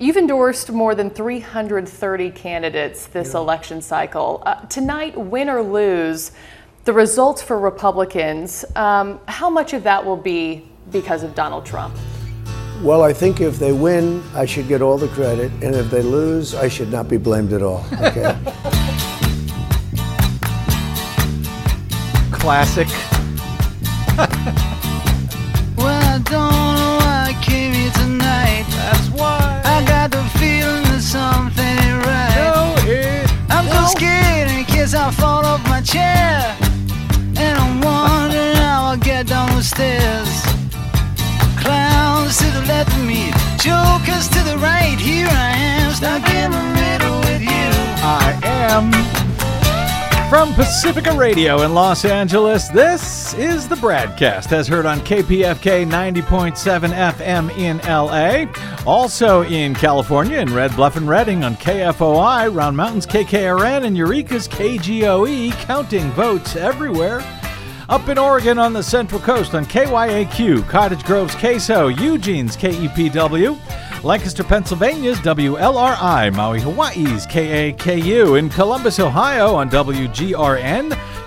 You've endorsed more than 330 candidates this election cycle. Uh, tonight, win or lose, the results for Republicans, um, how much of that will be because of Donald Trump? Well, I think if they win, I should get all the credit, and if they lose, I should not be blamed at all. Okay. Classic. my chair. And I'm wondering how I'll get down the stairs. Clowns to the left of me, jokers to the right. Here I am, stuck in the middle with you. I am from Pacifica Radio in Los Angeles. This is the BradCast, as heard on KPFK 90.7 FM in LA. Also in California, in Red Bluff and Redding on KFOI, Round Mountains KKRN, and Eureka's KGOE, counting votes everywhere. Up in Oregon on the Central Coast on KYAQ, Cottage Grove's KSO, Eugene's KEPW, Lancaster, Pennsylvania's WLRI, Maui, Hawaii's KAKU, in Columbus, Ohio on WGRN,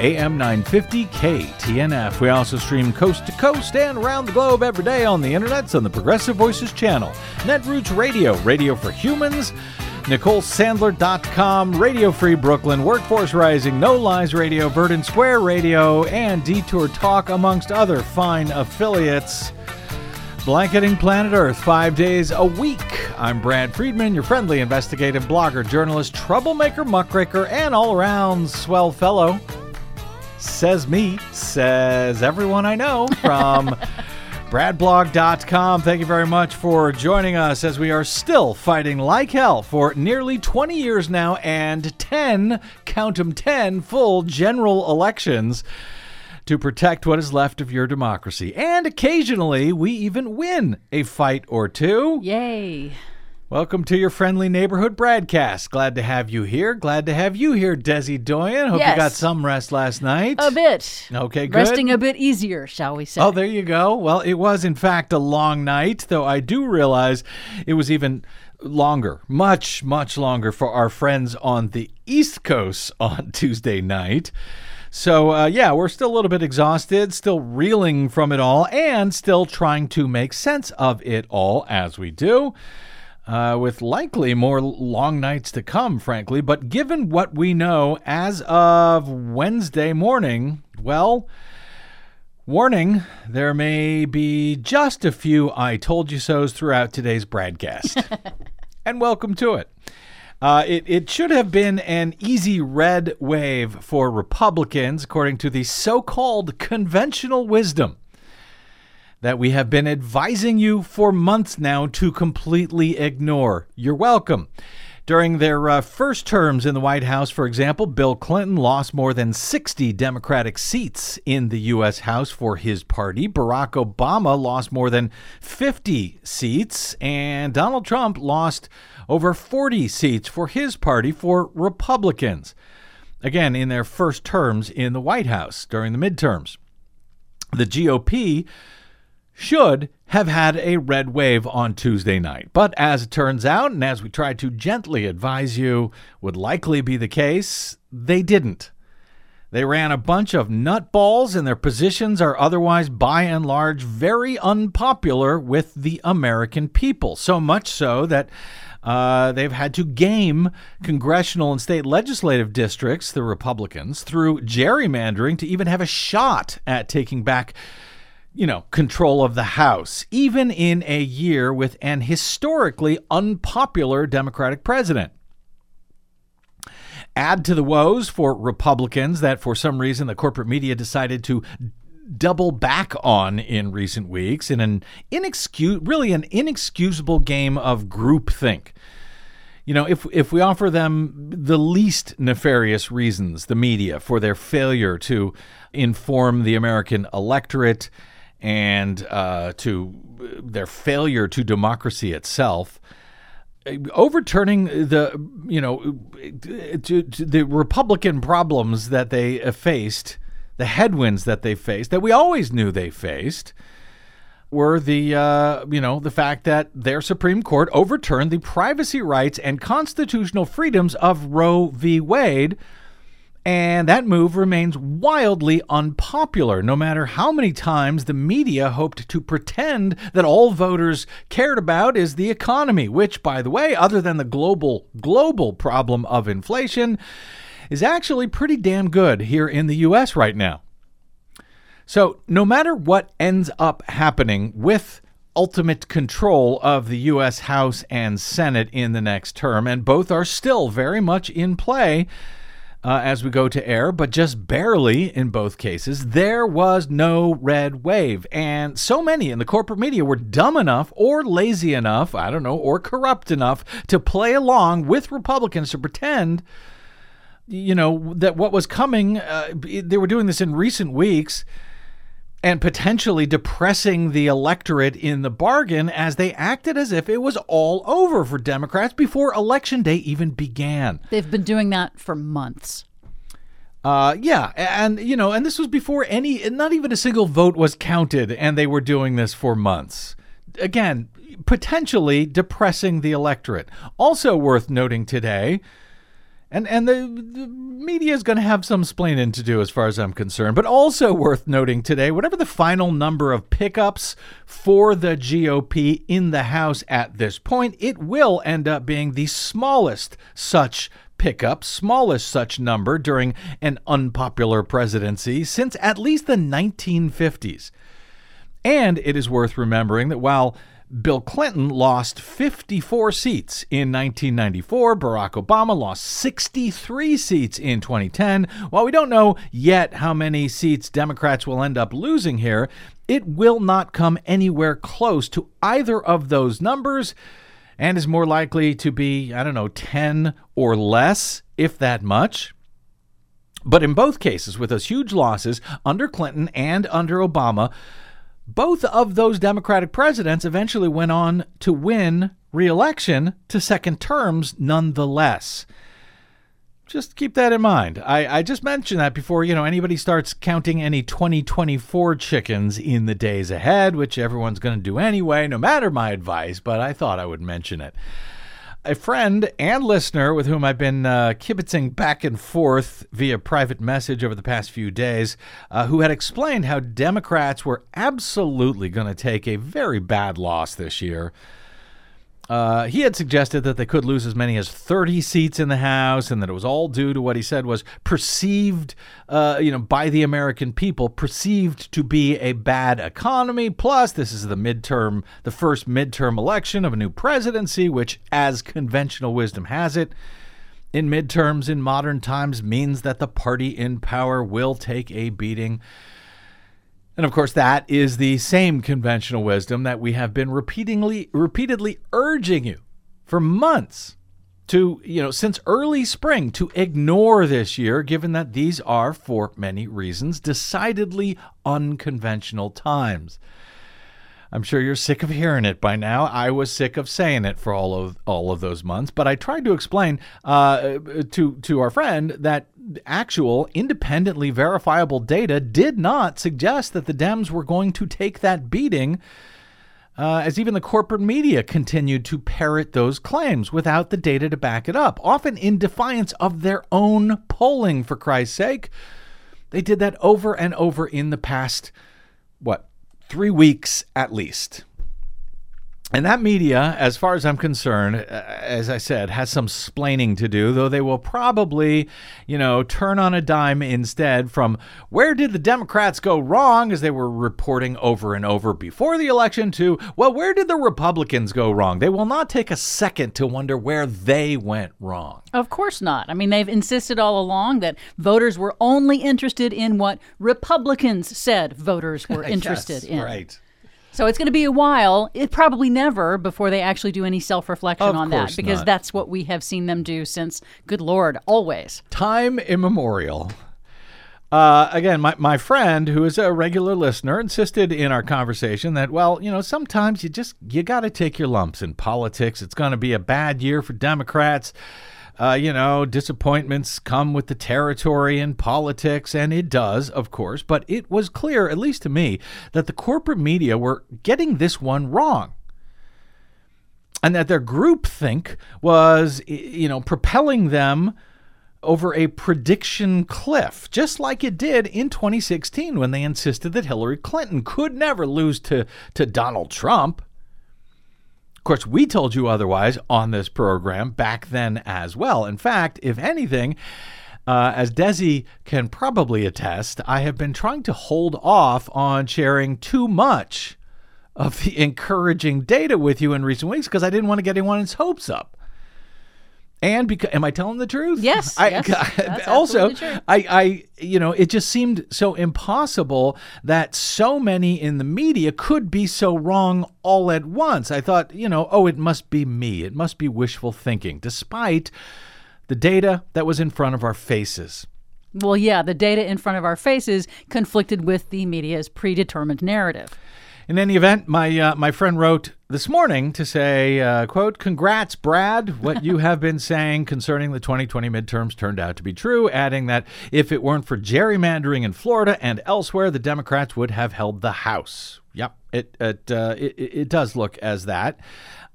AM 950 KTNF. We also stream coast to coast and around the globe every day on the internets on the Progressive Voices channel, Netroots Radio, Radio for Humans, NicoleSandler.com, Radio Free Brooklyn, Workforce Rising, No Lies Radio, Verdant Square Radio, and Detour Talk, amongst other fine affiliates. Blanketing Planet Earth five days a week. I'm Brad Friedman, your friendly investigative blogger, journalist, troublemaker, muckraker, and all around swell fellow. Says me, says everyone I know from bradblog.com. Thank you very much for joining us as we are still fighting like hell for nearly 20 years now and 10, count them 10, full general elections to protect what is left of your democracy. And occasionally, we even win a fight or two. Yay. Welcome to your friendly neighborhood BradCast. Glad to have you here. Glad to have you here, Desi Doyen. Hope Yes. you got some rest last night. A bit. Okay, good. Resting a bit easier, shall we say. Oh, there you go. Well, it was, in fact, a long night, though I do realize it was even longer, much, much longer for our friends on the East Coast on Tuesday night. So, uh, yeah, we're still a little bit exhausted, still reeling from it all, and still trying to make sense of it all as we do. Uh, with likely more long nights to come, frankly. But given what we know as of Wednesday morning, well, Warning, there may be just a few I told you so's throughout today's BradCast. and welcome to it. Uh, it. It should have been an easy red wave for Republicans, according to the so called conventional wisdom that we have been advising you for months now to completely ignore. You're welcome. During their uh, first terms in the White House, for example, Bill Clinton lost more than 60 Democratic seats in the U.S. House for his party. Barack Obama lost more than 50 seats, and Donald Trump lost over 40 seats for his party for Republicans. Again, in their first terms in the White House during the midterms. The GOP should have had a red wave on Tuesday night. But as it turns out, and as we tried to gently advise you would likely be the case, they didn't. They ran a bunch of nutballs, and their positions are otherwise, by and large, very unpopular with the American people. So much so that uh, they've had to game congressional and state legislative districts, the Republicans, through gerrymandering to even have a shot at taking back you know, control of the House, even in a year with an historically unpopular Democratic president. Add to the woes for Republicans that for some reason the corporate media decided to double back on in recent weeks in an inexcuse really an inexcusable game of groupthink. you know, if if we offer them the least nefarious reasons, the media, for their failure to inform the American electorate and uh, to their failure to democracy itself, overturning the you know to, to the Republican problems that they faced, the headwinds that they faced, that we always knew they faced were the uh, you know the fact that their Supreme Court overturned the privacy rights and constitutional freedoms of Roe v. Wade. And that move remains wildly unpopular, no matter how many times the media hoped to pretend that all voters cared about is the economy, which, by the way, other than the global global problem of inflation, is actually pretty damn good here in the US right now. So, no matter what ends up happening with ultimate control of the U.S. House and Senate in the next term, and both are still very much in play. Uh, as we go to air, but just barely in both cases, there was no red wave. And so many in the corporate media were dumb enough or lazy enough, I don't know, or corrupt enough to play along with Republicans to pretend, you know, that what was coming, uh, they were doing this in recent weeks and potentially depressing the electorate in the bargain as they acted as if it was all over for Democrats before election day even began. They've been doing that for months. Uh, yeah, and you know, and this was before any, not even a single vote was counted, and they were doing this for months. Again, potentially depressing the electorate. Also worth noting today and and the, the media is going to have some splaining to do as far as I'm concerned. But also worth noting today, whatever the final number of pickups for the GOP in the House at this point, it will end up being the smallest such pickup, smallest such number during an unpopular presidency since at least the 1950s. And it is worth remembering that while Bill Clinton lost 54 seats in 1994. Barack Obama lost 63 seats in 2010. While we don't know yet how many seats Democrats will end up losing here, it will not come anywhere close to either of those numbers and is more likely to be, I don't know, 10 or less, if that much. But in both cases, with those huge losses under Clinton and under Obama, both of those Democratic presidents eventually went on to win re-election to second terms nonetheless. Just keep that in mind. I, I just mentioned that before, you know, anybody starts counting any 2024 chickens in the days ahead, which everyone's going to do anyway, no matter my advice, but I thought I would mention it a friend and listener with whom I've been uh, kibitzing back and forth via private message over the past few days, uh, who had explained how Democrats were absolutely going to take a very bad loss this year uh, he had suggested that they could lose as many as 30 seats in the House, and that it was all due to what he said was perceived, uh, you know, by the American people, perceived to be a bad economy. Plus, this is the midterm, the first midterm election of a new presidency, which, as conventional wisdom has it, in midterms in modern times means that the party in power will take a beating. And of course, that is the same conventional wisdom that we have been repeatedly, repeatedly urging you for months to, you know, since early spring to ignore this year, given that these are, for many reasons, decidedly unconventional times. I'm sure you're sick of hearing it by now. I was sick of saying it for all of all of those months, but I tried to explain uh, to to our friend that actual independently verifiable data did not suggest that the Dems were going to take that beating. Uh, as even the corporate media continued to parrot those claims without the data to back it up, often in defiance of their own polling, for Christ's sake. They did that over and over in the past, what, three weeks at least. And that media, as far as I'm concerned, uh, as I said, has some splaining to do, though they will probably, you know, turn on a dime instead from where did the Democrats go wrong, as they were reporting over and over before the election, to, well, where did the Republicans go wrong? They will not take a second to wonder where they went wrong. Of course not. I mean, they've insisted all along that voters were only interested in what Republicans said voters were interested yes, in. Right. So it's going to be a while, it probably never, before they actually do any self reflection on that, because not. that's what we have seen them do since, good Lord, always. time immemorial. Uh, again, my, my friend, who is a regular listener, insisted in our conversation that, well, you know, sometimes you just you got to take your lumps in politics. It's going to be a bad year for Democrats. Uh, you know, disappointments come with the territory in politics, and it does, of course. But it was clear, at least to me, that the corporate media were getting this one wrong and that their groupthink was, you know, propelling them over a prediction cliff, just like it did in 2016 when they insisted that Hillary Clinton could never lose to, to Donald Trump. Of course, we told you otherwise on this program back then as well. In fact, if anything, uh, as Desi can probably attest, I have been trying to hold off on sharing too much of the encouraging data with you in recent weeks because I didn't want to get anyone's hopes up. And because, am I telling the truth? Yes, I, yes, also. I, I, you know, it just seemed so impossible that so many in the media could be so wrong all at once. I thought, you know, oh, it must be me. It must be wishful thinking, despite the data that was in front of our faces. Well, yeah, the data in front of our faces conflicted with the media's predetermined narrative. In any event, my uh, my friend wrote this morning to say, uh, "quote Congrats, Brad. What you have been saying concerning the 2020 midterms turned out to be true." Adding that if it weren't for gerrymandering in Florida and elsewhere, the Democrats would have held the House. Yep, it it uh, it, it does look as that.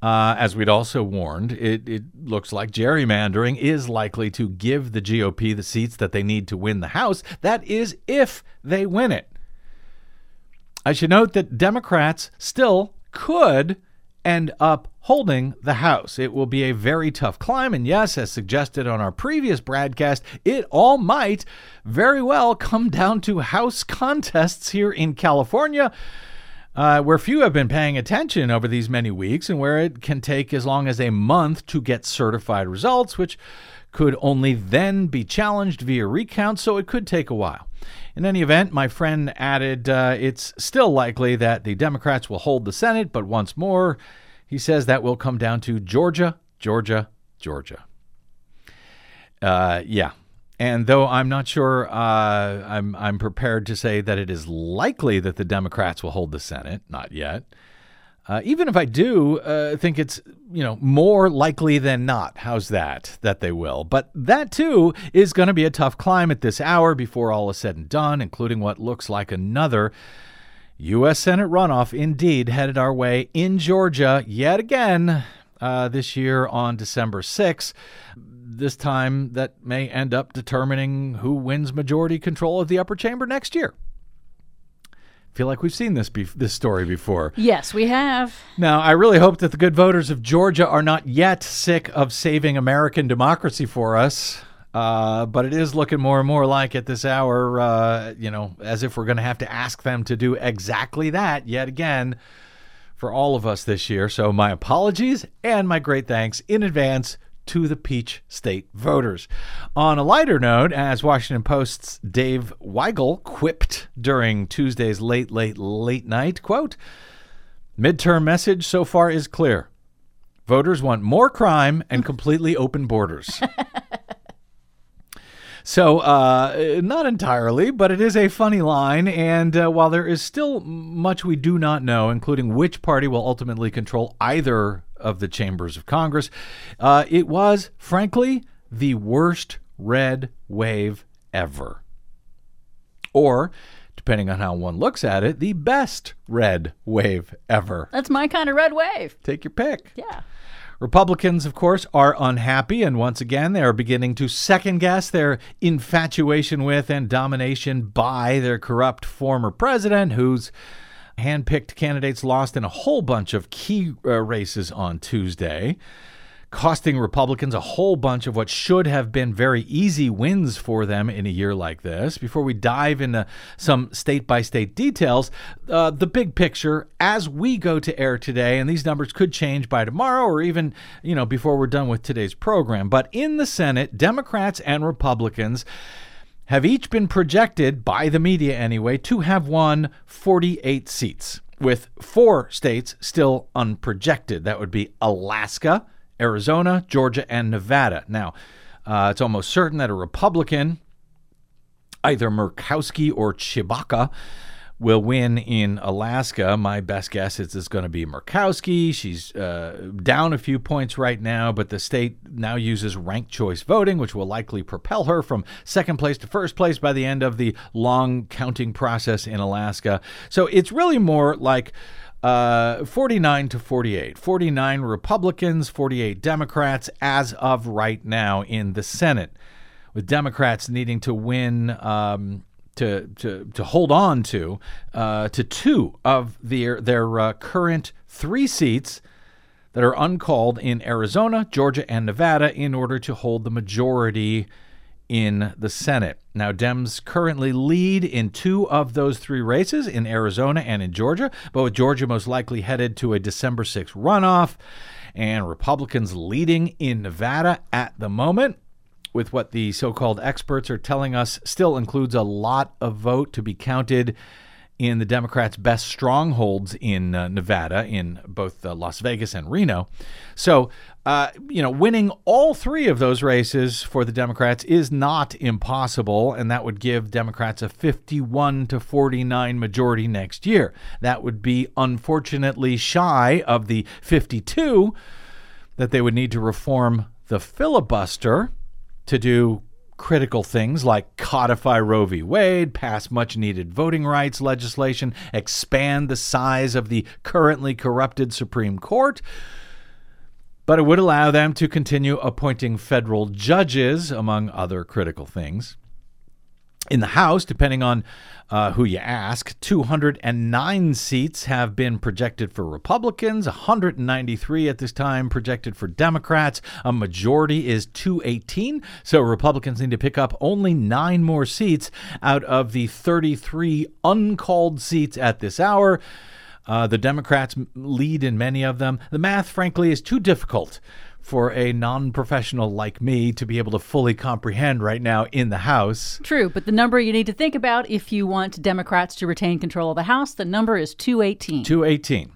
Uh, as we'd also warned, it, it looks like gerrymandering is likely to give the GOP the seats that they need to win the House. That is, if they win it. I should note that Democrats still could end up holding the House. It will be a very tough climb. And yes, as suggested on our previous broadcast, it all might very well come down to House contests here in California. Uh, where few have been paying attention over these many weeks, and where it can take as long as a month to get certified results, which could only then be challenged via recount, so it could take a while. In any event, my friend added uh, it's still likely that the Democrats will hold the Senate, but once more, he says that will come down to Georgia, Georgia, Georgia. Uh, yeah. And though I'm not sure, uh, I'm I'm prepared to say that it is likely that the Democrats will hold the Senate. Not yet. Uh, even if I do uh, think it's you know more likely than not, how's that that they will? But that too is going to be a tough climb at this hour before all is said and done, including what looks like another U.S. Senate runoff indeed headed our way in Georgia yet again uh, this year on December 6th. This time that may end up determining who wins majority control of the upper chamber next year. Feel like we've seen this be- this story before. Yes, we have. Now, I really hope that the good voters of Georgia are not yet sick of saving American democracy for us. Uh, but it is looking more and more like at this hour, uh, you know, as if we're going to have to ask them to do exactly that yet again for all of us this year. So, my apologies and my great thanks in advance to the Peach State voters. On a lighter note, as Washington Post's Dave Weigel quipped during Tuesday's late, late, late night, quote, midterm message so far is clear. Voters want more crime and completely open borders. So, uh, not entirely, but it is a funny line. And uh, while there is still much we do not know, including which party will ultimately control either of the chambers of Congress, uh, it was, frankly, the worst red wave ever. Or, depending on how one looks at it, the best red wave ever. That's my kind of red wave. Take your pick. Yeah. Republicans, of course, are unhappy, and once again, they are beginning to second guess their infatuation with and domination by their corrupt former president, whose handpicked candidates lost in a whole bunch of key uh, races on Tuesday, costing Republicans a whole bunch of what should have been very easy wins for them in a year like this. Before we dive into some state by state details, uh, the big picture as we go to air today, and these numbers could change by tomorrow or even, you know, before we're done with today's program. But in the Senate, Democrats and Republicans have each been projected, by the media anyway, to have won 48 seats. with four states still unprojected. That would be Alaska, Arizona, Georgia, and Nevada. Now, uh, it's almost certain that a Republican, either Murkowski or Chewbacca, will win in Alaska. My best guess is it's going to be Murkowski. She's uh, down a few points right now, but the state now uses ranked choice voting, which will likely propel her from second place to first place by the end of the long counting process in Alaska. So it's really more like. Uh, 49 to 48. 49 Republicans, 48 Democrats as of right now in the Senate, with Democrats needing to win um, to to to hold on to uh, to two of their their uh, current three seats that are uncalled in Arizona, Georgia, and Nevada in order to hold the majority in the Senate. Now, Dems currently lead in two of those three races in Arizona and in Georgia, but with Georgia most likely headed to a December 6th runoff, and Republicans leading in Nevada at the moment with what the so called experts are telling us, still includes a lot of vote to be counted in the Democrats' best strongholds in uh, Nevada, in both uh, Las Vegas and Reno. So, uh, you know, winning all three of those races for the Democrats is not impossible, and that would give Democrats a 51 to 49 majority next year. That would be unfortunately shy of the 52 that they would need to reform the filibuster to do critical things like codify Roe v. Wade, pass much needed voting rights legislation, expand the size of the currently corrupted Supreme Court. But it would allow them to continue appointing federal judges, among other critical things in the House, depending on uh, who you ask, 209 seats have been projected for Republicans, 193 at this time projected for Democrats. A majority is 218, so Republicans need to pick up only nine more seats out of the 33 uncalled seats at this hour. Uh, the Democrats lead in many of them. The math, frankly, is too difficult for a non professional like me to be able to fully comprehend right now in the House. True, but the number you need to think about if you want Democrats to retain control of the House, the number is 218. 218.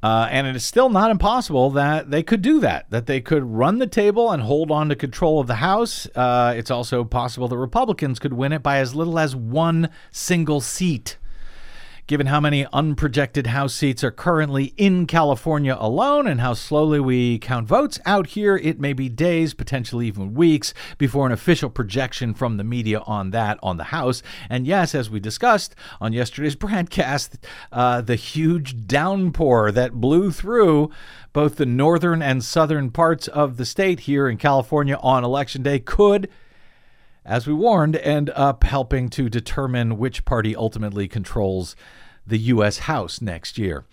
Uh, and it is still not impossible that they could do that, that they could run the table and hold on to control of the House. Uh, it's also possible that Republicans could win it by as little as one single seat. Given how many unprojected House seats are currently in California alone and how slowly we count votes out here, it may be days, potentially even weeks, before an official projection from the media on that on the House. And yes, as we discussed on yesterday's broadcast, uh, the huge downpour that blew through both the northern and southern parts of the state here in California on Election Day could as we warned, end up helping to determine which party ultimately controls the U.S. House next year.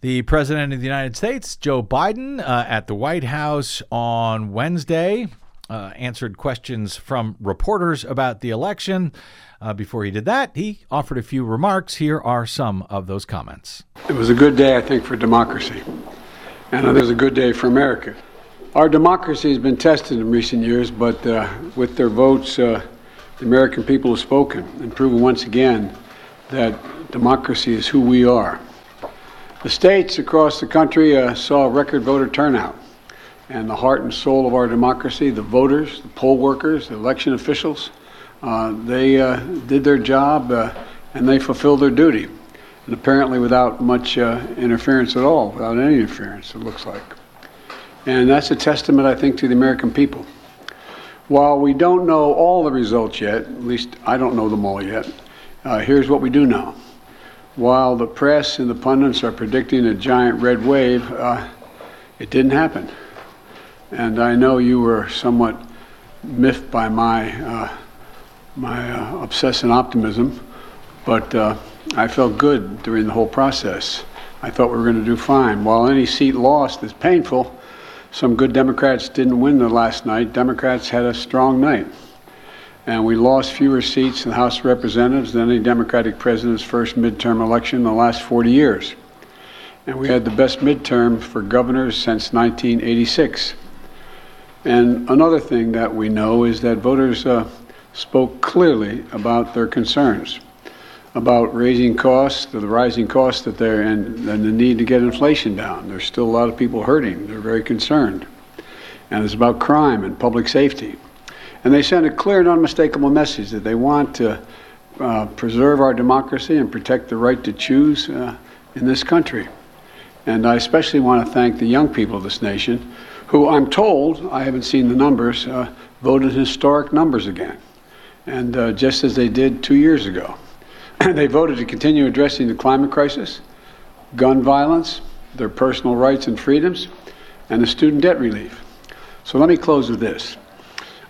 The President of the United States, Joe Biden, uh, at the White House on Wednesday, uh, answered questions from reporters about the election. Uh, before he did that, he offered a few remarks. Here are some of those comments. It was a good day, I think, for democracy. And it was a good day for America. Our democracy has been tested in recent years, but uh, with their votes, uh, the American people have spoken and proven once again that democracy is who we are. The states across the country uh, saw record voter turnout, and the heart and soul of our democracy, the voters, the poll workers, the election officials, uh, they uh, did their job uh, and they fulfilled their duty, and apparently without much interference at all, without any interference, it looks like. And that's a testament, I think, to the American people. While we don't know all the results yet, at least I don't know them all yet, uh, here's what we do know. While the press and the pundits are predicting a giant red wave, uh, it didn't happen. And I know you were somewhat miffed by my, uh, my uh, obsessive optimism, but uh, I felt good during the whole process. I thought we were going to do fine. While any seat lost is painful, some good Democrats didn't win the last night. Democrats had a strong night. And we lost fewer seats in the House of Representatives than any Democratic president's first midterm election in the last 40 years. And we had the best midterm for governors since 1986. And another thing that we know is that voters uh, spoke clearly about their concerns. About raising costs, the rising costs that they're, and, and the need to get inflation down. There's still a lot of people hurting. They're very concerned. And it's about crime and public safety. And they sent a clear and unmistakable message that they want to uh, preserve our democracy and protect the right to choose uh, in this country. And I especially want to thank the young people of this nation who I'm told, I haven't seen the numbers, uh, voted historic numbers again. And uh, just as they did two years ago. they voted to continue addressing the climate crisis, gun violence, their personal rights and freedoms, and the student debt relief. So let me close with this.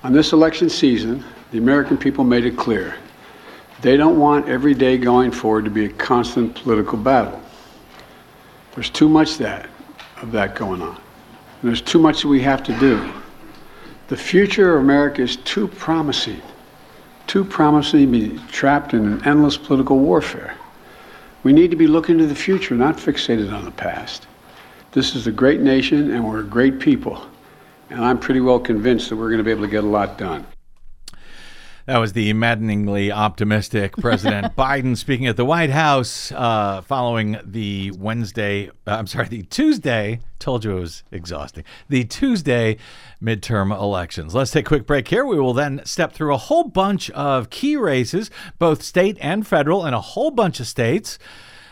On this election season, the American people made it clear they don't want every day going forward to be a constant political battle. There's too much that of that going on. And there's too much that we have to do. The future of America is too promising, too promising to be trapped in an endless political warfare. We need to be looking to the future, not fixated on the past. This is a great nation, and we're a great people. And I'm pretty well convinced that we're going to be able to get a lot done. That was the maddeningly optimistic President Biden speaking at the White House uh, following the Wednesday, uh, I'm sorry, the Tuesday, told you it was exhausting, the Tuesday midterm elections. Let's take a quick break here. We will then step through a whole bunch of key races, both state and federal, in a whole bunch of states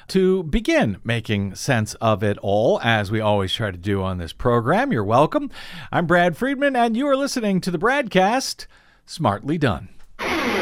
to begin making sense of it all, as we always try to do on this program. You're welcome. I'm Brad Friedman, and you are listening to the BradCast Smartly Done. Thank you.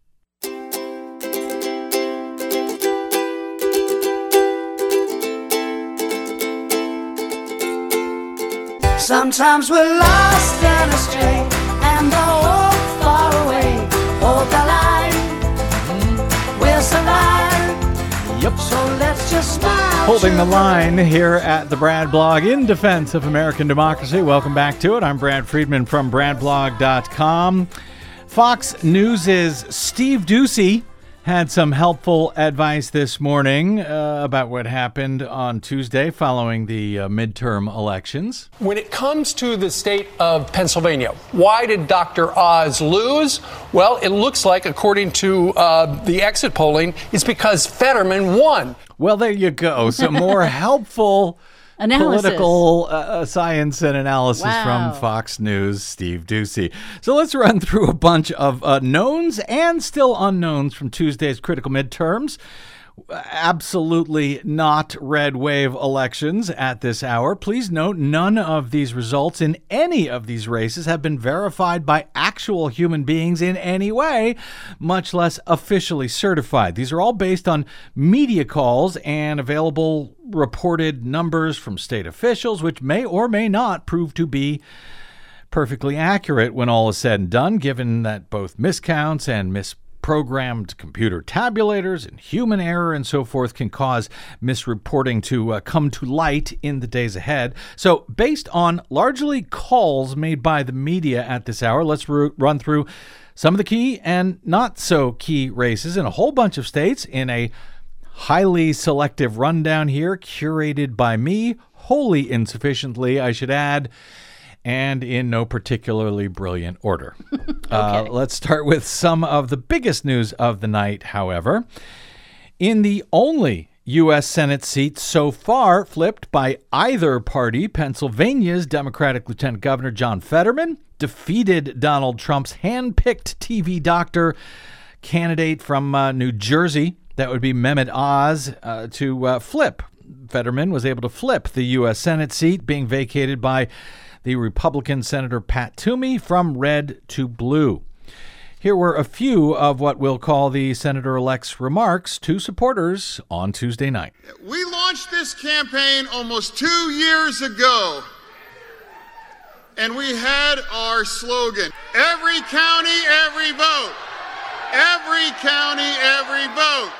Sometimes we're lost and astray, and the hope far away. Hold the line, we'll survive. Yep. So let's just smile. Holding the line here at the Brad blog in defense of American democracy. Welcome back to it. I'm Brad Friedman from BradBlog.com. Fox News' is Steve Doocy had some helpful advice this morning uh, about what happened on Tuesday following the uh, midterm elections. When it comes to the state of Pennsylvania, why did Dr. Oz lose? Well, it looks like, according to uh, the exit polling, it's because Fetterman won. Well, there you go. Some more helpful Analysis. political uh, uh, science and analysis Wow. from Fox News, Steve Doocy. So let's run through a bunch of uh, knowns and still unknowns from Tuesday's critical midterms. Absolutely not red wave elections at this hour. Please note none of these results in any of these races have been verified by actual human beings in any way, much less officially certified. These are all based on media calls and available reported numbers from state officials, which may or may not prove to be perfectly accurate when all is said and done, given that both miscounts and misprogrammed computer tabulators and human error and so forth can cause misreporting to uh, come to light in the days ahead. So, based on largely calls made by the media at this hour, let's ru- run through some of the key and not so key races in a whole bunch of states in a highly selective rundown here, curated by me, wholly insufficiently, I should add, and in no particularly brilliant order. uh, let's start with some of the biggest news of the night, however. In the only U.S. Senate seat so far flipped by either party, Pennsylvania's Democratic Lieutenant Governor John Fetterman defeated Donald Trump's hand picked TV doctor candidate from uh, New Jersey. That would be Mehmet Oz uh, to uh, flip. Fetterman was able to flip the U.S. Senate seat, being vacated by the Republican Senator Pat Toomey from red to blue. Here were a few of what we'll call the senator elect's remarks to supporters on Tuesday night. We launched this campaign almost two years ago and we had our slogan Every county, every vote. Every county, every vote.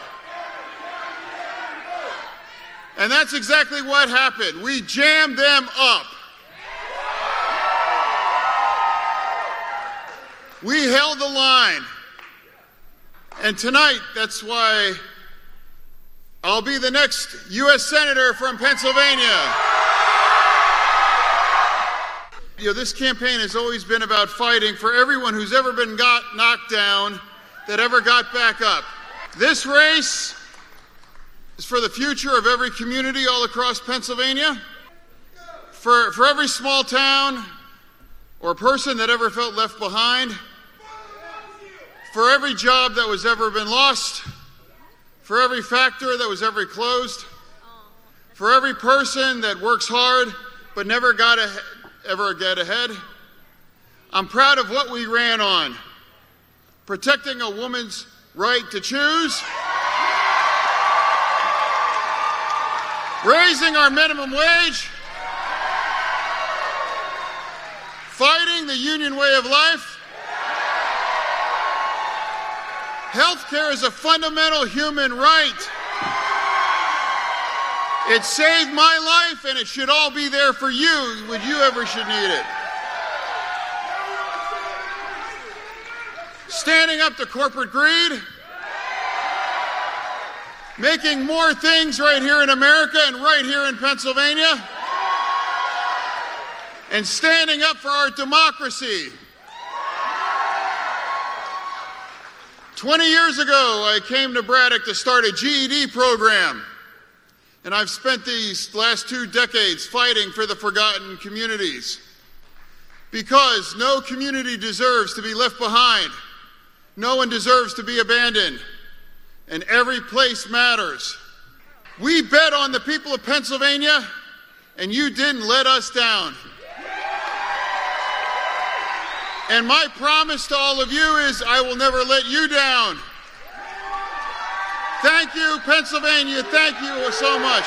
And that's exactly what happened. We jammed them up. We held the line. And tonight, that's why I'll be the next U.S. Senator from Pennsylvania. You know, this campaign has always been about fighting for everyone who's ever been got knocked down that ever got back up. This race is for the future of every community all across Pennsylvania, for, for every small town or person that ever felt left behind, for every job that was ever been lost, for every factory that was ever closed, for every person that works hard but never got a, ever get ahead. I'm proud of what we ran on protecting a woman's right to choose, raising our minimum wage, fighting the union way of life. Healthcare is a fundamental human right. It saved my life and it should all be there for you when you ever should need it. Standing up to corporate greed. Making more things right here in America and right here in Pennsylvania. And standing up for our democracy. 20 years ago, I came to Braddock to start a GED program. And I've spent these last two decades fighting for the forgotten communities. Because no community deserves to be left behind. No one deserves to be abandoned. And every place matters. We bet on the people of Pennsylvania, and you didn't let us down. And my promise to all of you is I will never let you down. Thank you, Pennsylvania. Thank you so much.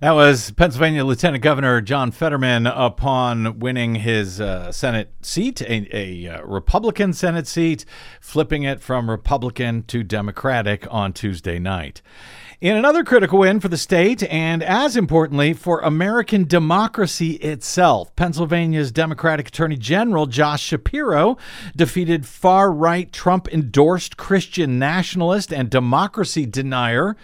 That was Pennsylvania Lieutenant Governor John Fetterman upon winning his uh, Senate seat, a, a uh, Republican Senate seat, flipping it from Republican to Democratic on Tuesday night. In another critical win for the state, and as importantly, for American democracy itself, Pennsylvania's Democratic Attorney General Josh Shapiro defeated far right Trump endorsed Christian nationalist and democracy denier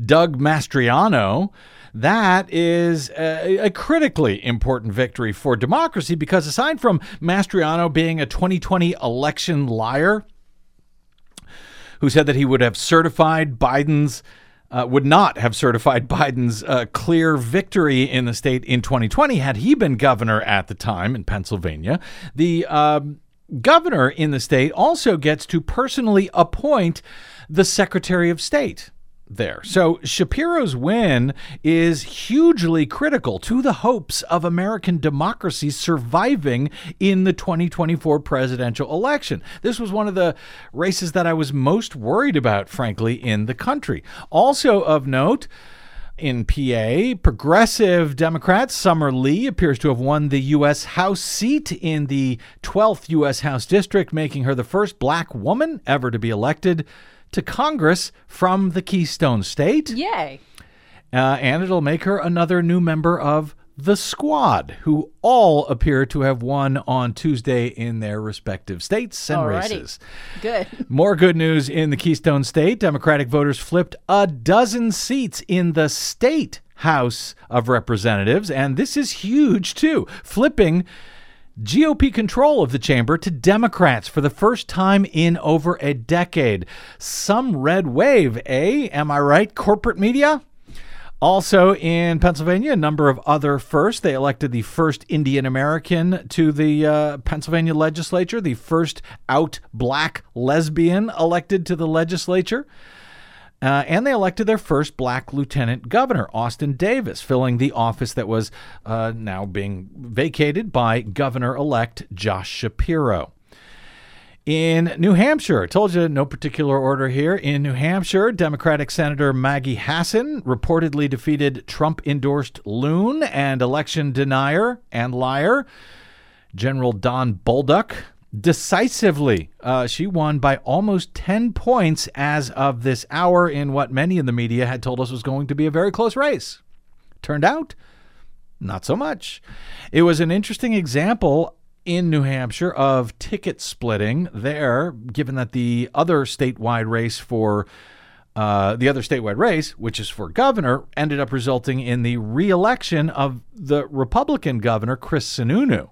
Doug Mastriano. That is a, a, critically important victory for democracy because aside from Mastriano being a 2020 election liar who said that he would have certified Biden's uh, would not have certified Biden's uh, clear victory in the state in 2020 had he been governor at the time in Pennsylvania. The uh, governor in the state also gets to personally appoint the Secretary of State there. So Shapiro's win is hugely critical to the hopes of American democracy surviving in the 2024 presidential election. This was one of the races that I was most worried about, frankly, in the country. Also of note, in PA, progressive Democrat Summer Lee appears to have won the U.S. House seat in the 12th U.S. House District, making her the first black woman ever to be elected to Congress from the Keystone State. Yay. Uh, and it'll make her another new member of the squad, who all appear to have won on Tuesday in their respective states and Alrighty. races. Good. More good news in the Keystone State. Democratic voters flipped a dozen seats in the state House of Representatives, and this is huge too, flipping GOP control of the chamber to Democrats for the first time in over a decade. Some red wave, eh? Am I right, corporate media? Also in Pennsylvania, a number of other firsts. They elected the first Indian American to the uh, Pennsylvania legislature, the first out black lesbian elected to the legislature. Uh, and they elected their first black lieutenant governor, Austin Davis, filling the office that was uh, now being vacated by Governor elect Josh Shapiro. In New Hampshire, told you no particular order here. In New Hampshire, Democratic Senator Maggie Hassan reportedly defeated Trump endorsed loon and election denier and liar, General Don Bolduc, decisively. Uh, she won by almost 10 points as of this hour in what many in the media had told us was going to be a very close race. Turned out, not so much. It was an interesting example in New Hampshire of ticket splitting there, given that the other statewide race for uh, the other statewide race, which is for governor, ended up resulting in the reelection of the Republican governor, Chris Sununu.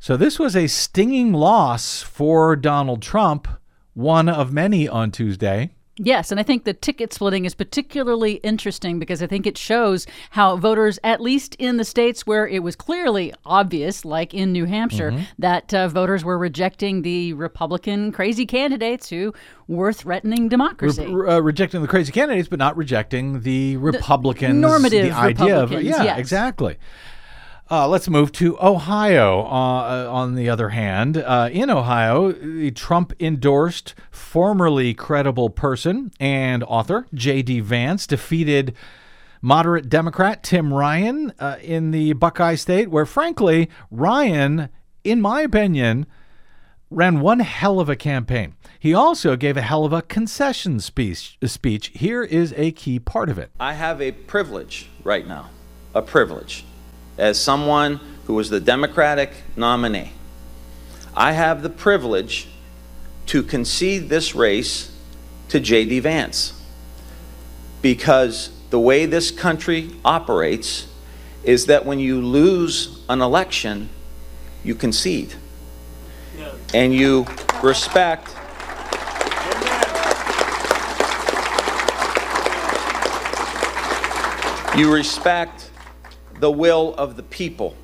So this was a stinging loss for Donald Trump, one of many on Tuesday. Yes, and I think the ticket splitting is particularly interesting because I think it shows how voters, at least in the states where it was clearly obvious, like in New Hampshire, Mm-hmm. that uh, voters were rejecting the Republican crazy candidates who were threatening democracy. Re- uh, rejecting the crazy candidates, but not rejecting the Republicans. normative the idea of yeah, yes. exactly. Uh, let's move to Ohio. Uh, on the other hand, uh, in Ohio, the Trump endorsed, formerly credible person and author J.D. Vance defeated moderate Democrat Tim Ryan uh, in the Buckeye State, where, frankly, Ryan, in my opinion, ran one hell of a campaign. He also gave a hell of a concession speech. Speech. Here is a key part of it. I have a privilege right now, a privilege, as someone who was the Democratic nominee. I have the privilege to concede this race to J.D. Vance because the way this country operates is that when you lose an election, you concede. And you respect you respect the will of the people.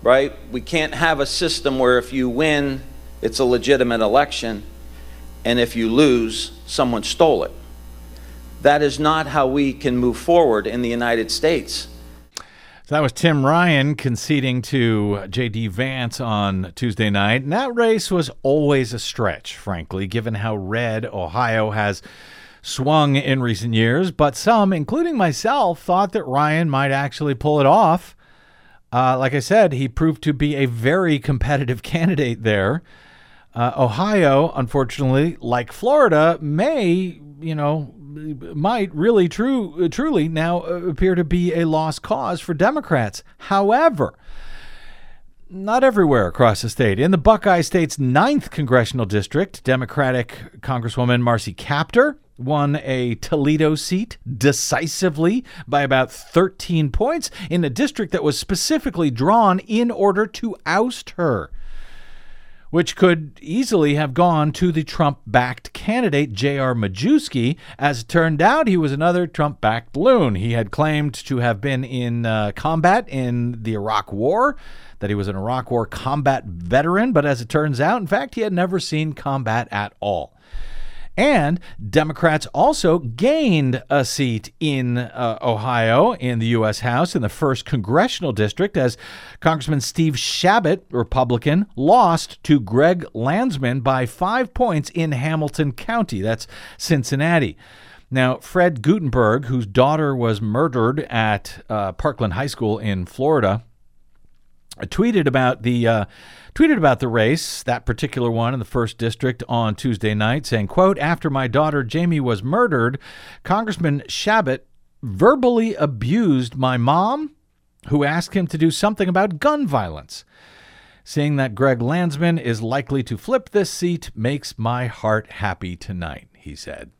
Right? We can't have a system where if you win, it's a legitimate election, and if you lose, someone stole it. That is not how we can move forward in the United States. So that was Tim Ryan conceding to J.D. Vance on Tuesday night. And that race was always a stretch, frankly, given how red Ohio has swung in recent years. But some, including myself, thought that Ryan might actually pull it off. Uh, like I said, he proved to be a very competitive candidate there. Uh, Ohio, unfortunately, like Florida, may, you know, might really true truly now uh, appear to be a lost cause for Democrats. However, not everywhere across the state. In the Buckeye State's ninth congressional district, Democratic Congresswoman Marcy Kaptur won a Toledo seat decisively by about 13 points in a district that was specifically drawn in order to oust her which could easily have gone to the Trump backed candidate, J.R. Majewski. As it turned out, he was another Trump backed loon. He had claimed to have been in uh, combat in the Iraq War, that he was an Iraq War combat veteran, but as it turns out, in fact, he had never seen combat at all. And Democrats also gained a seat in uh, Ohio in the U.S. House in the first congressional district as Congressman Steve Chabot, Republican, lost to Greg Landsman by five points in Hamilton County. That's Cincinnati. Now, Fred Guttenberg, whose daughter was murdered at uh, Parkland High School in Florida, tweeted about the uh, tweeted about the race, that particular one in the first district on Tuesday night, saying, "quote After my daughter Jamie was murdered, Congressman Chabot verbally abused my mom, who asked him to do something about gun violence." Seeing that Greg Landsman is likely to flip this seat makes my heart happy tonight, he said.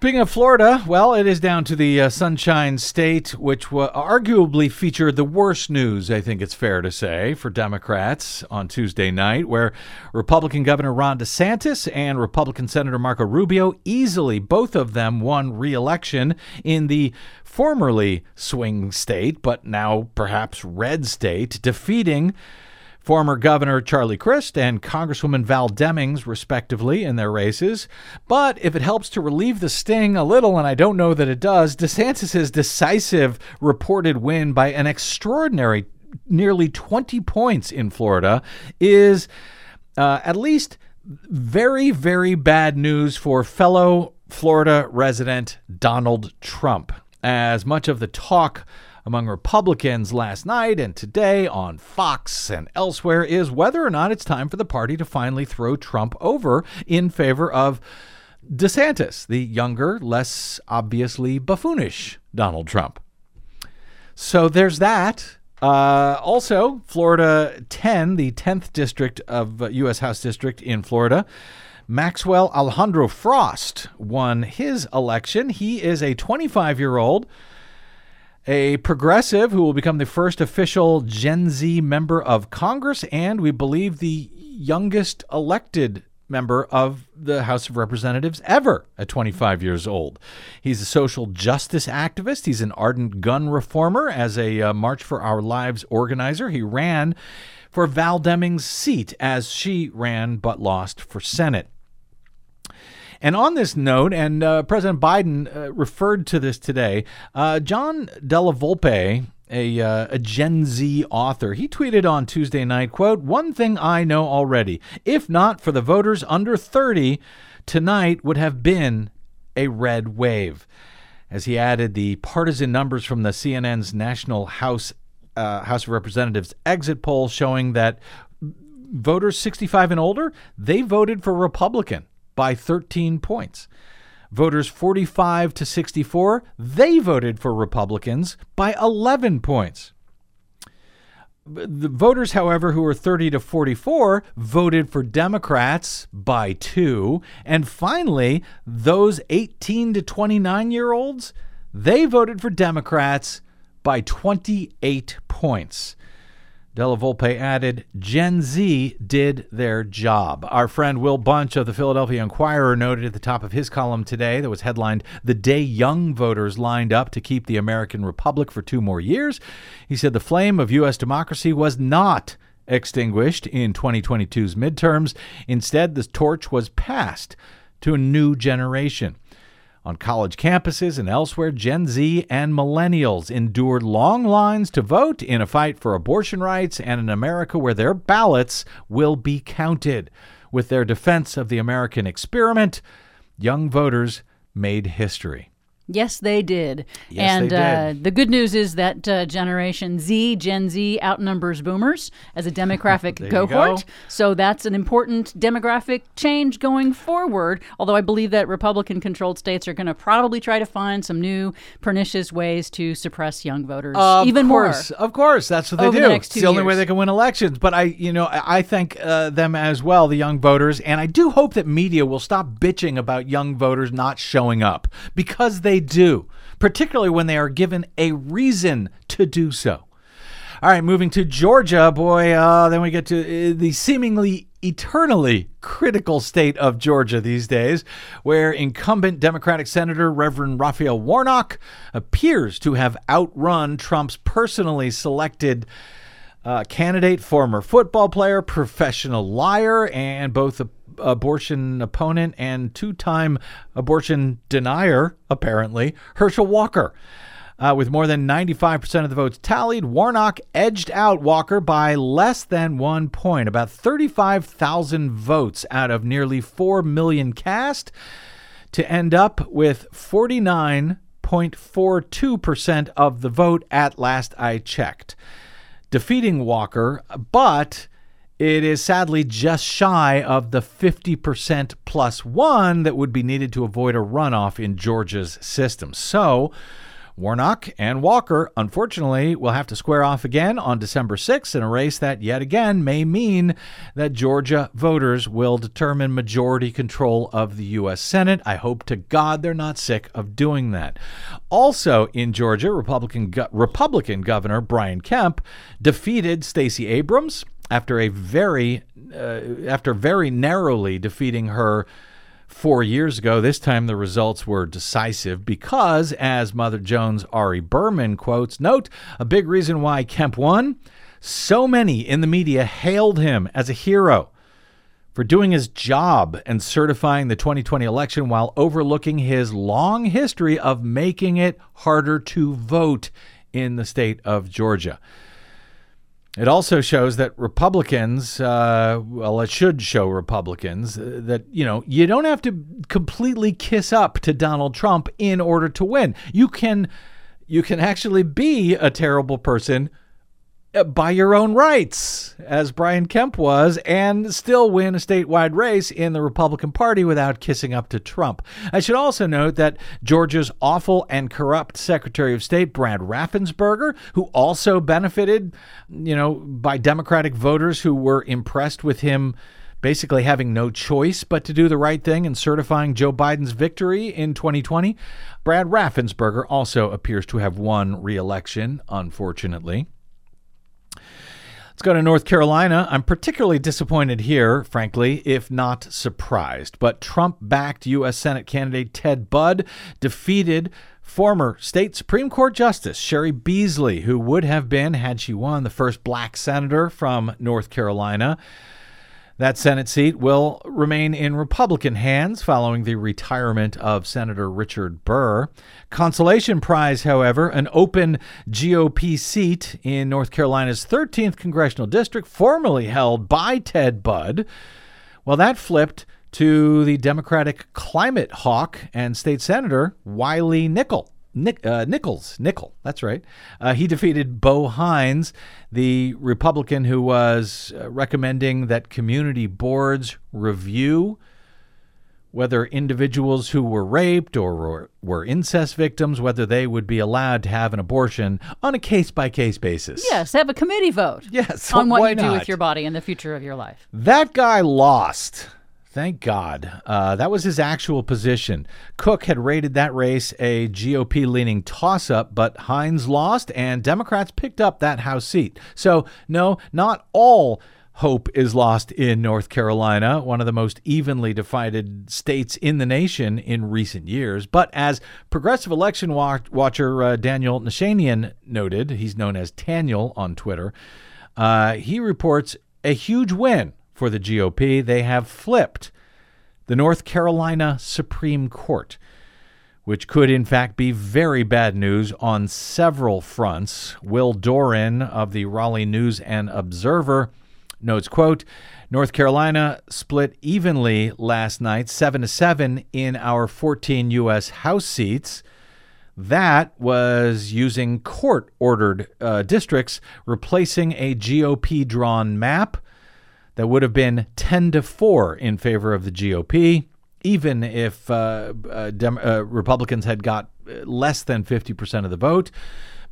Speaking of Florida, well, it is down to the uh, Sunshine State, which wa arguably featured the worst news, I think it's fair to say, for Democrats on Tuesday night, where Republican Governor Ron DeSantis and Republican Senator Marco Rubio easily, both of them, won re election in the formerly swing state, but now perhaps red state, defeating former Governor Charlie Crist and Congresswoman Val Demings, respectively, in their races. But if it helps to relieve the sting a little, and I don't know that it does, DeSantis' decisive reported win by an extraordinary nearly 20 points in Florida is uh, at least very, very bad news for fellow Florida resident Donald Trump. As much of the talk among Republicans last night and today on Fox and elsewhere is whether or not it's time for the party to finally throw Trump over in favor of DeSantis, the younger, less obviously buffoonish Donald Trump. So there's that. Uh, also, Florida 10, the 10th district of uh, U.S. House District in Florida, Maxwell Alejandro Frost won his election. He is a 25 year old, a progressive who will become the first official Gen Z member of Congress, and we believe the youngest elected member of the House of Representatives ever at 25 years old. He's a social justice activist. He's an ardent gun reformer. As a uh, March for Our Lives organizer, he ran for Val Demings' seat as she ran but lost for Senate. And on this note, and uh, President Biden uh, referred to this today, uh, John Della Volpe, a, uh, a Gen Z author, he tweeted on Tuesday night, quote, One thing I know already, if not for the voters under 30, tonight would have been a red wave. As he added, the partisan numbers from the CNN's National House uh, House of Representatives exit poll showing that voters 65 and older, they voted for Republican by 13 points. Voters 45 to 64, they voted for Republicans by 11 points. The voters, however, who were 30 to 44 voted for Democrats by two. And finally, those 18 to 29 year olds, they voted for Democrats by 28 points. Della Volpe added, Gen Z did their job. Our friend Will Bunch of the Philadelphia Inquirer noted at the top of his column today that was headlined, The Day Young Voters Lined Up to Keep the American Republic for Two More Years. He said the flame of U.S. democracy was not extinguished in 2022's midterms. Instead, the torch was passed to a new generation. On college campuses and elsewhere, Gen Z and millennials endured long lines to vote in a fight for abortion rights and an America where their ballots will be counted. With their defense of the American experiment, young voters made history. Yes, they did. Yes, and they Uh, the good news is that uh, Generation Z, Gen Z, outnumbers Boomers as a demographic cohort. go. So that's an important demographic change going forward. Although I believe that Republican controlled states are going to probably try to find some new pernicious ways to suppress young voters Of even course, of course, that's what they do. the it's the only way they can win elections. But I, you know, I I thank uh, them as well, the young voters, and I do hope that media will stop bitching about young voters not showing up because they do, particularly when they are given a reason to do so. All right, moving to Georgia, boy. Uh, then we get to uh, the seemingly eternally critical state of Georgia these days, where incumbent Democratic Senator Reverend Raphael Warnock appears to have outrun Trump's personally selected uh, candidate, former football player, professional liar, and both abortion opponent and two time abortion denier, apparently, Herschel Walker. Uh, with more than 95% of the votes tallied, Warnock edged out Walker by less than one point, about 35,000 votes out of nearly 4 million cast, to end up with 49.42% of the vote at last I checked, defeating Walker, but it is sadly just shy of the 50% plus one that would be needed to avoid a runoff in Georgia's system. So, Warnock and Walker, unfortunately, will have to square off again on December 6th in a race that yet again may mean that Georgia voters will determine majority control of the U.S. Senate. I hope to God they're not sick of doing that. Also in Georgia, Republican, Republican Governor Brian Kemp defeated Stacey Abrams after a very uh, after very narrowly defeating her four years ago. This time the results were decisive because, as Mother Jones Ari Berman quotes, note a big reason why Kemp won. So many in the media hailed him as a hero for doing his job and certifying the 2020 election while overlooking his long history of making it harder to vote in the state of Georgia. It also shows that Republicans, uh, well, it should show Republicans uh, that, you know, you don't have to completely kiss up to Donald Trump in order to win. You can you can actually be a terrible person Uh, by your own rights, as Brian Kemp was, and still win a statewide race in the Republican Party without kissing up to Trump. I should also note that Georgia's awful and corrupt Secretary of State, Brad Raffensperger, who also benefited, you know, by Democratic voters who were impressed with him basically having no choice but to do the right thing and certifying Joe Biden's victory in 2020. Brad Raffensperger also appears to have won re election, unfortunately. Let's go to North Carolina. I'm particularly disappointed here, frankly, if not surprised. But Trump backed U.S. Senate candidate Ted Budd defeated former state Supreme Court Justice Cheri Beasley, who would have been, had she won, the first black senator from North Carolina. That Senate seat will remain in Republican hands following the retirement of Senator Richard Burr. Consolation prize, however, an open GOP seat in North Carolina's 13th congressional district, formerly held by Ted Budd. Well, that flipped to the Democratic climate hawk and state senator Wiley Nickel. Nick, uh, Nichols, Nickel, that's right. Uh, he defeated Bo Hines, the Republican who was uh, recommending that community boards review whether individuals who were raped or were, were incest victims, whether they would be allowed to have an abortion on a case by case basis. Yes, have a committee vote. Yes, on what you do with your body and the future of your life. That guy lost. Thank God. Uh, that was his actual position. Cook had rated that race a GOP leaning toss up, but Hines lost, and Democrats picked up that House seat. So, no, not all hope is lost in North Carolina, one of the most evenly divided states in the nation in recent years. But as progressive election watch- watcher uh, Daniel Nichanian noted, he's known as Taniel on Twitter, uh, he reports a huge win for the GOP. They have flipped the North Carolina Supreme Court, which could in fact be very bad news on several fronts. Will Doran of the Raleigh News and Observer notes, quote, North Carolina split evenly last night, 7 to 7 in our 14 US House seats. That was using court ordered uh, districts, replacing a GOP drawn map that would have been 10 to 4 in favor of the GOP, even if uh, uh, Dem- uh, Republicans had got less than 50% of the vote.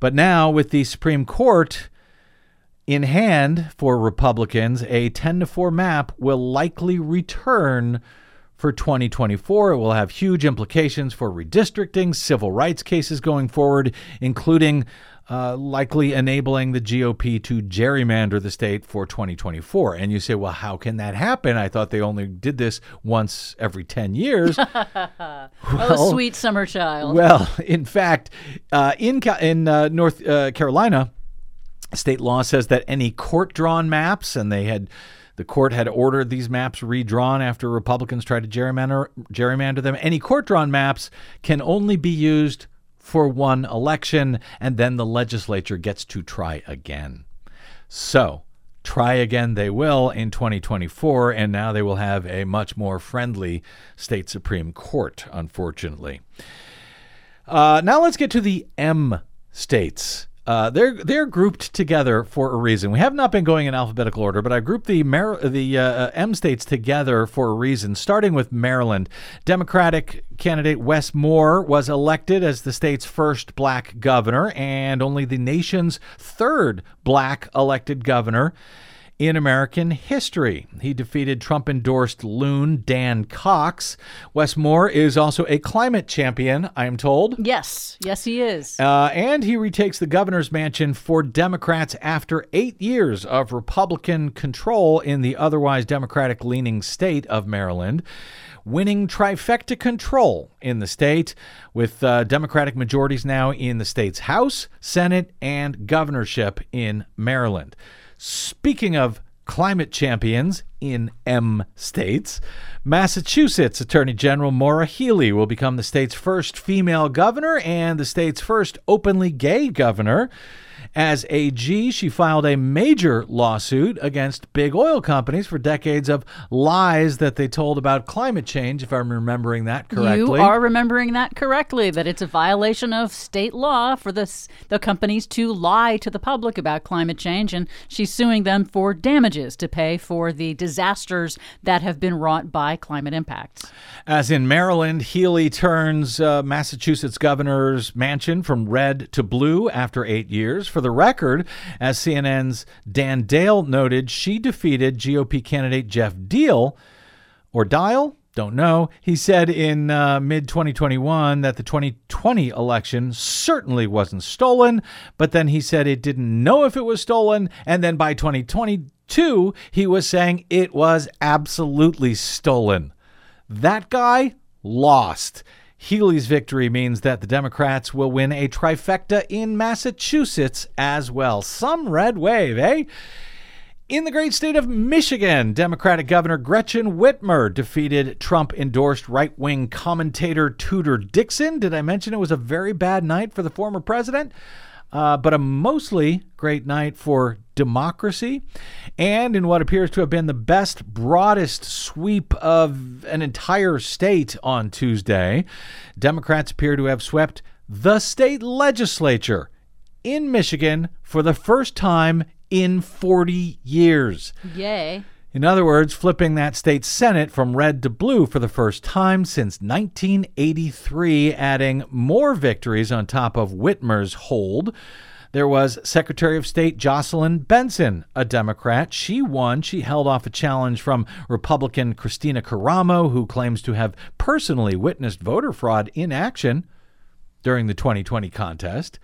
But now, with the Supreme Court in hand for Republicans, a 10 to 4 map will likely return for 2024. It will have huge implications for redistricting, civil rights cases going forward, including uh, likely enabling the GOP to gerrymander the state for 2024. And you say, well, how can that happen? I thought they only did this once every 10 years. oh, sweet summer child. Well, in fact, uh, in, Ca- in uh, North uh, Carolina, state law says that any court drawn maps, and they had the court had ordered these maps redrawn after Republicans tried to gerrymander, gerrymander them. Any court drawn maps can only be used for one election, and then the legislature gets to try again. So, try again they will in 2024, and now they will have a much more friendly state Supreme Court, unfortunately. Uh, now let's get to the M states. Uh, they're they're grouped together for a reason. We have not been going in alphabetical order, but I grouped the Mar- the uh, M states together for a reason. Starting with Maryland, Democratic candidate Wes Moore was elected as the state's first black governor and only the nation's third black elected governor in American history. He defeated Trump endorsed loon Dan Cox. Wes Moore is also a climate champion, I am told. Yes, yes, he is. Uh, and he retakes the governor's mansion for Democrats after eight years of Republican control in the otherwise Democratic leaning state of Maryland. Winning trifecta control in the state, with uh, Democratic majorities now in the state's House, Senate, and governorship in Maryland. Speaking of climate champions in M states, Massachusetts Attorney General Maura Healey will become the state's first female governor and the state's first openly gay governor. As AG, she filed a major lawsuit against big oil companies for decades of lies that they told about climate change, if I'm remembering that correctly. You are remembering that correctly, that it's a violation of state law for the, the companies to lie to the public about climate change, and she's suing them for damages to pay for the disasters that have been wrought by climate impacts. As in Maryland, Healey turns uh, Massachusetts governor's mansion from red to blue after eight years. For the record, as CNN's Dan Dale noted, she defeated GOP candidate Jeff Deal or Dial. Don't know. He said in uh, mid 2021 that the 2020 election certainly wasn't stolen, but then he said it didn't know if it was stolen. And then by 2022, he was saying it was absolutely stolen. That guy lost. Healey's victory means that the Democrats will win a trifecta in Massachusetts as well. Some red wave, eh? In the great state of Michigan, Democratic Governor Gretchen Whitmer defeated Trump endorsed right wing commentator Tudor Dixon. Did I mention it was a very bad night for the former president? Uh, but a mostly great night for democracy. And in what appears to have been the best, broadest sweep of an entire state on Tuesday, Democrats appear to have swept the state legislature in Michigan for the first time in 40 years. Yay. In other words, flipping that state Senate from red to blue for the first time since 1983, adding more victories on top of Whitmer's hold. There was Secretary of State Jocelyn Benson, a Democrat. She won. She held off a challenge from Republican Kristina Karamo, who claims to have personally witnessed voter fraud in action during the 2020 contest.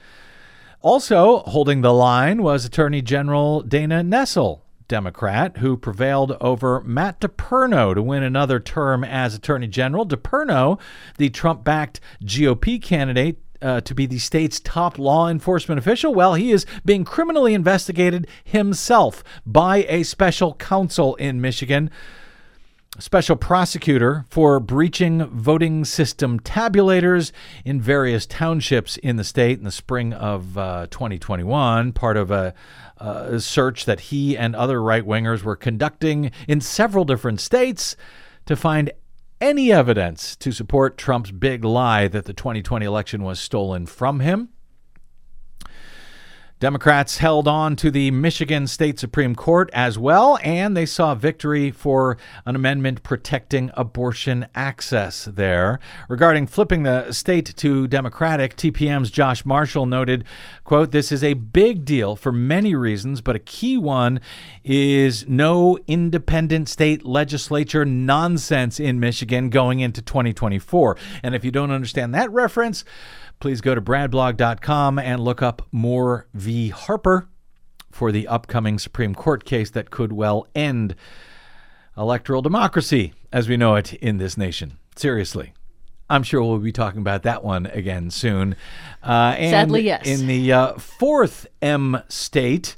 Also holding the line was Attorney General Dana Nessel, Democrat, who prevailed over Matt DePerno to win another term as Attorney General. DePerno, the Trump backed GOP candidate, uh, to be the state's top law enforcement official? Well, he is being criminally investigated himself by a special counsel in Michigan special prosecutor for breaching voting system tabulators in various townships in the state in the spring of uh, 2021, part of a, a search that he and other right wingers were conducting in several different states to find any evidence to support Trump's big lie that the 2020 election was stolen from him. Democrats held on to the Michigan State Supreme Court as well, and they saw victory for an amendment protecting abortion access there. Regarding flipping the state to Democratic, TPM's Josh Marshall noted, quote, this is a big deal for many reasons, but a key one is no independent state legislature nonsense in Michigan going into 2024. And if you don't understand that reference, please go to bradblog.com and look up Moore v. Harper for the upcoming Supreme Court case that could well end electoral democracy as we know it in this nation. Seriously. I'm sure we'll be talking about that one again soon. Uh, and Sadly, yes. In the uh, fourth M state,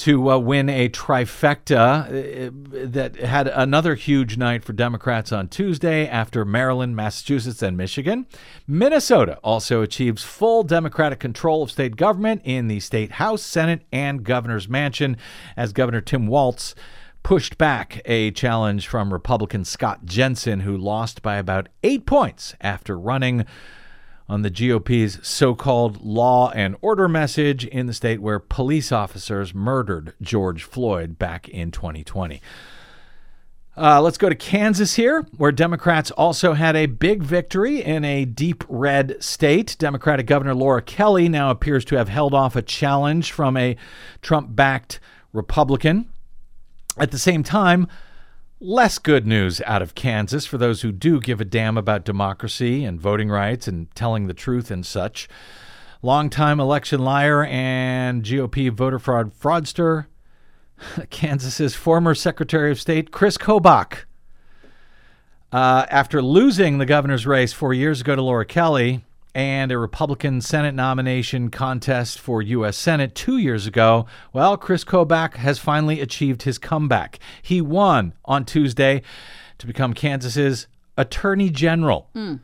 to uh, win a trifecta uh, that had another huge night for Democrats on Tuesday after Maryland, Massachusetts, and Michigan. Minnesota also achieves full Democratic control of state government in the state House, Senate, and governor's mansion as Governor Tim Walz pushed back a challenge from Republican Scott Jensen, who lost by about eight points after running on the GOP's so called law and order message in the state where police officers murdered George Floyd back in 2020. Uh, let's go to Kansas here, where Democrats also had a big victory in a deep red state. Democratic Governor Laura Kelly now appears to have held off a challenge from a Trump backed Republican. At the same time, less good news out of Kansas for those who do give a damn about democracy and voting rights and telling the truth and such. Longtime election liar and GOP voter fraud fraudster, Kansas's former Secretary of State Chris Kobach. Uh, after losing the governor's race four years ago to Laura Kelly and a Republican Senate nomination contest for U.S. Senate two years ago, well, Chris Kobach has finally achieved his comeback. He won on Tuesday to become Kansas's Attorney General. Hmm.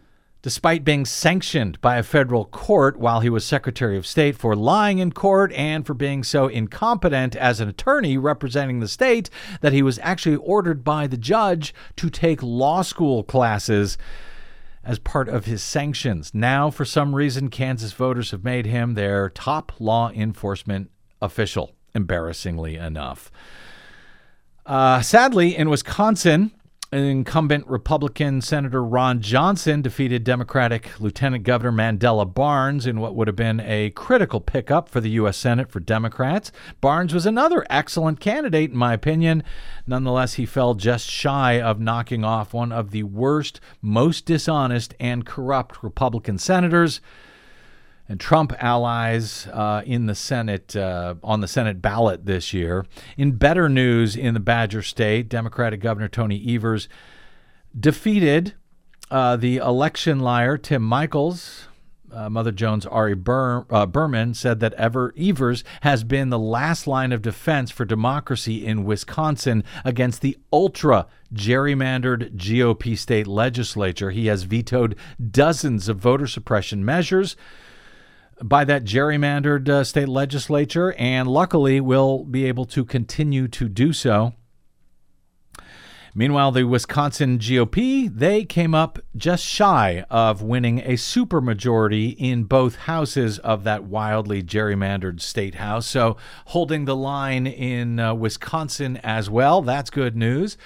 despite being sanctioned by a federal court while he was Secretary of State for lying in court and for being so incompetent as an attorney representing the state that he was actually ordered by the judge to take law school classes as part of his sanctions. Now, for some reason, Kansas voters have made him their top law enforcement official, embarrassingly enough. Uh, sadly, in Wisconsin, incumbent Republican Senator Ron Johnson defeated Democratic Lieutenant Governor Mandela Barnes in what would have been a critical pickup for the U.S. Senate for Democrats. Barnes was another excellent candidate, in my opinion. Nonetheless, he fell just shy of knocking off one of the worst, most dishonest, and corrupt Republican senators and Trump allies uh, in the Senate uh, on the Senate ballot this year. In better news, in the Badger State, Democratic Governor Tony Evers defeated uh, the election liar Tim Michels. Uh, Mother Jones Ari Ber- uh, Berman said that Ever Evers has been the last line of defense for democracy in Wisconsin against the ultra gerrymandered GOP state legislature. He has vetoed dozens of voter suppression measures by that gerrymandered uh, state legislature, and luckily we'll be able to continue to do so. Meanwhile, the Wisconsin GOP, they came up just shy of winning a supermajority in both houses of that wildly gerrymandered state house. So, holding the line in uh, Wisconsin as well. That's good news.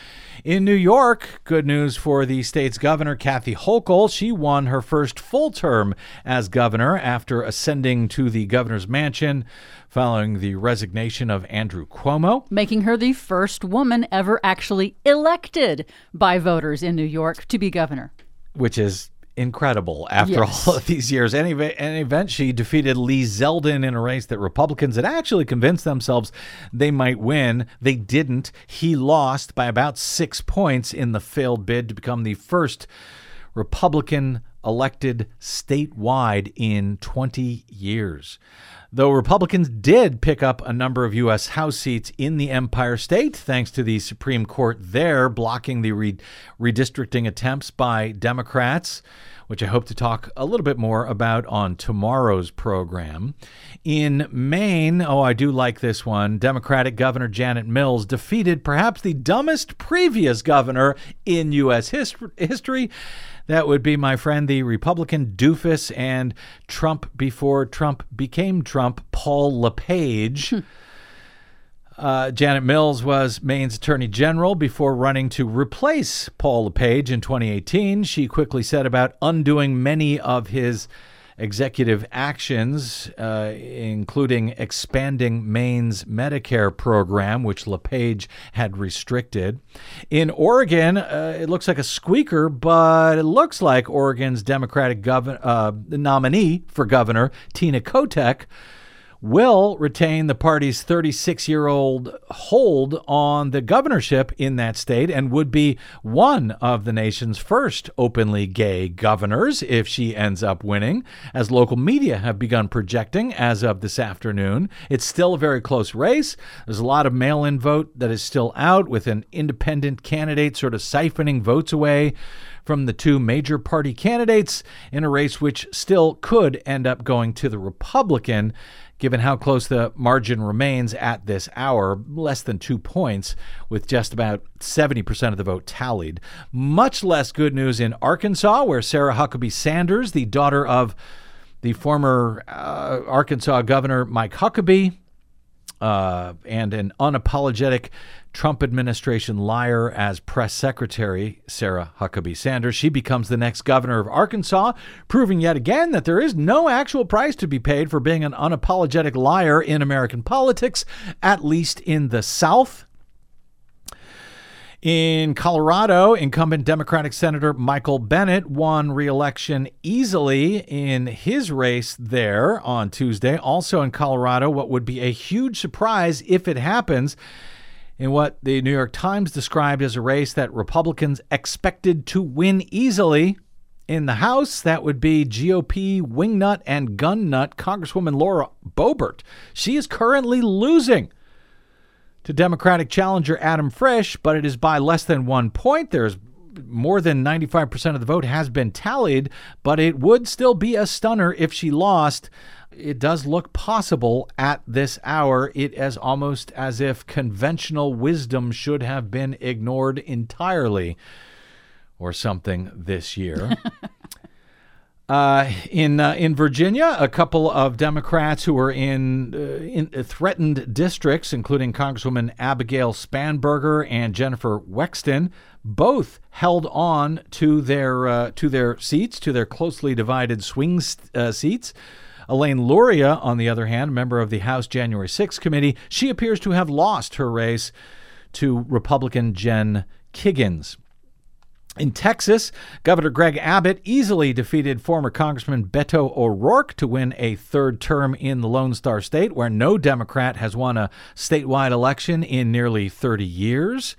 In New York, good news for the state's governor, Kathy Hochul. She won her first full term as governor after ascending to the governor's mansion following the resignation of Andrew Cuomo. Making her the first woman ever actually elected by voters in New York to be governor. Which is incredible after Yes. all of these years. Any any event, she defeated Lee Zeldin in a race that Republicans had actually convinced themselves they might win. They didn't. He lost by about six points in the failed bid to become the first Republican elected statewide in 20 years. Though Republicans did pick up a number of U.S. House seats in the Empire State, thanks to the Supreme Court there blocking the re- redistricting attempts by Democrats, which I hope to talk a little bit more about on tomorrow's program. In Maine, oh, I do like this one. Democratic Governor Janet Mills defeated perhaps the dumbest previous governor in U.S. his- history. That would be my friend, the Republican doofus and Trump before Trump became Trump, Paul LePage. Uh, Janet Mills was Maine's Attorney General before running to replace Paul LePage in 2018. She quickly set about undoing many of his executive actions, uh, including expanding Maine's Medicare program, which LePage had restricted. In Oregon, uh, it looks like a squeaker, but it looks like Oregon's Democratic govern- uh, nominee for governor, Tina Kotek, will retain the party's 36 year old hold on the governorship in that state and would be one of the nation's first openly gay governors if she ends up winning, as local media have begun projecting as of this afternoon. It's still a very close race. There's a lot of mail in vote that is still out, with an independent candidate sort of siphoning votes away from the two major party candidates in a race which still could end up going to the Republican, given how close the margin remains at this hour, less than two points, with just about 70% of the vote tallied. Much less good news in Arkansas, where Sarah Huckabee Sanders, the daughter of the former uh, Arkansas Governor Mike Huckabee, uh, and an unapologetic Trump administration liar as press secretary, Sarah Huckabee Sanders. She becomes the next governor of Arkansas, proving yet again that there is no actual price to be paid for being an unapologetic liar in American politics, at least in the South. In Colorado, incumbent Democratic Senator Michael Bennet won re election easily in his race there on Tuesday. Also in Colorado, what would be a huge surprise if it happens in what the New York Times described as a race that Republicans expected to win easily. In the House, that would be GOP wingnut and gun nut Congresswoman Laura Boebert. She is currently losing to Democratic challenger Adam Frisch, but it is by less than one point. There's more than 95% of the vote has been tallied, but it would still be a stunner if she lost. It does look possible at this hour. It is almost as if conventional wisdom should have been ignored entirely or something this year. Uh, in uh, in Virginia, a couple of Democrats who were in, uh, in threatened districts, including Congresswoman Abigail Spanberger and Jennifer Wexton, both held on to their uh, to their seats, to their closely divided swing uh, seats. Elaine Luria, on the other hand, member of the House January 6 committee, she appears to have lost her race to Republican Jen Kiggans. In Texas, Governor Greg Abbott easily defeated former Congressman Beto O'Rourke to win a third term in the Lone Star State, where no Democrat has won a statewide election in nearly 30 years.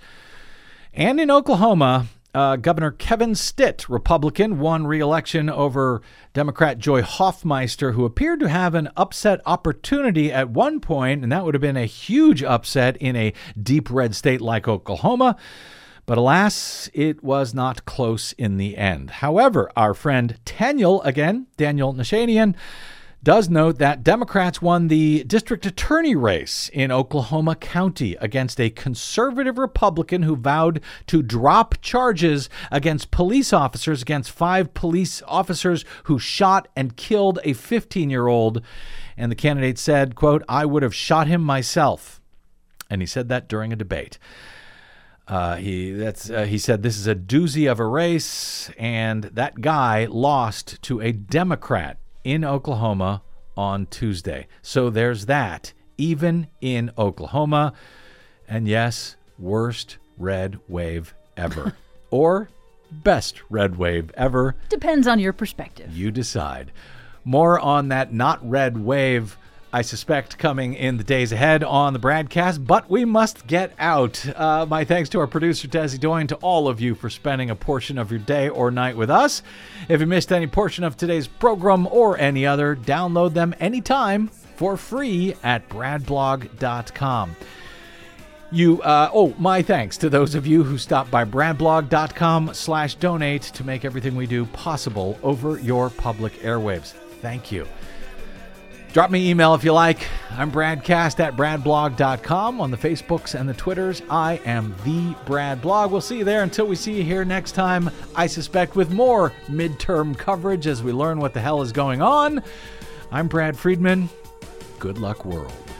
And in Oklahoma, uh, Governor Kevin Stitt, Republican, won re election over Democrat Joy Hofmeister, who appeared to have an upset opportunity at one point, and that would have been a huge upset in a deep red state like Oklahoma. But alas, it was not close in the end. However, our friend Daniel, again, Daniel Nichanian, does note that Democrats won the district attorney race in Oklahoma County against a conservative Republican who vowed to drop charges against police officers, against five police officers who shot and killed a 15 year old. And the candidate said, quote, I would have shot him myself. And he said that during a debate. Uh, he that's uh, he said this is a doozy of a race, and that guy lost to a Democrat in Oklahoma on Tuesday. So there's that, even in Oklahoma, and yes, worst red wave ever, or best red wave ever. Depends on your perspective. You decide. More on that not red wave I suspect, coming in the days ahead on the broadcast. But we must get out. Uh, my thanks to our producer, Desi Doyen, to all of you for spending a portion of your day or night with us. If you missed any portion of today's program or any other, download them anytime for free at bradblog.com. You, uh, oh, my thanks to those of you who stopped by bradblog.com slash donate to make everything we do possible over your public airwaves. Thank you. Drop me email if you like. I'm BradCast at bradblog.com on the Facebooks and the Twitters. I am the Brad Blog. We'll see you there until we see you here next time, I suspect, with more midterm coverage as we learn what the hell is going on. I'm Brad Friedman. Good luck, world.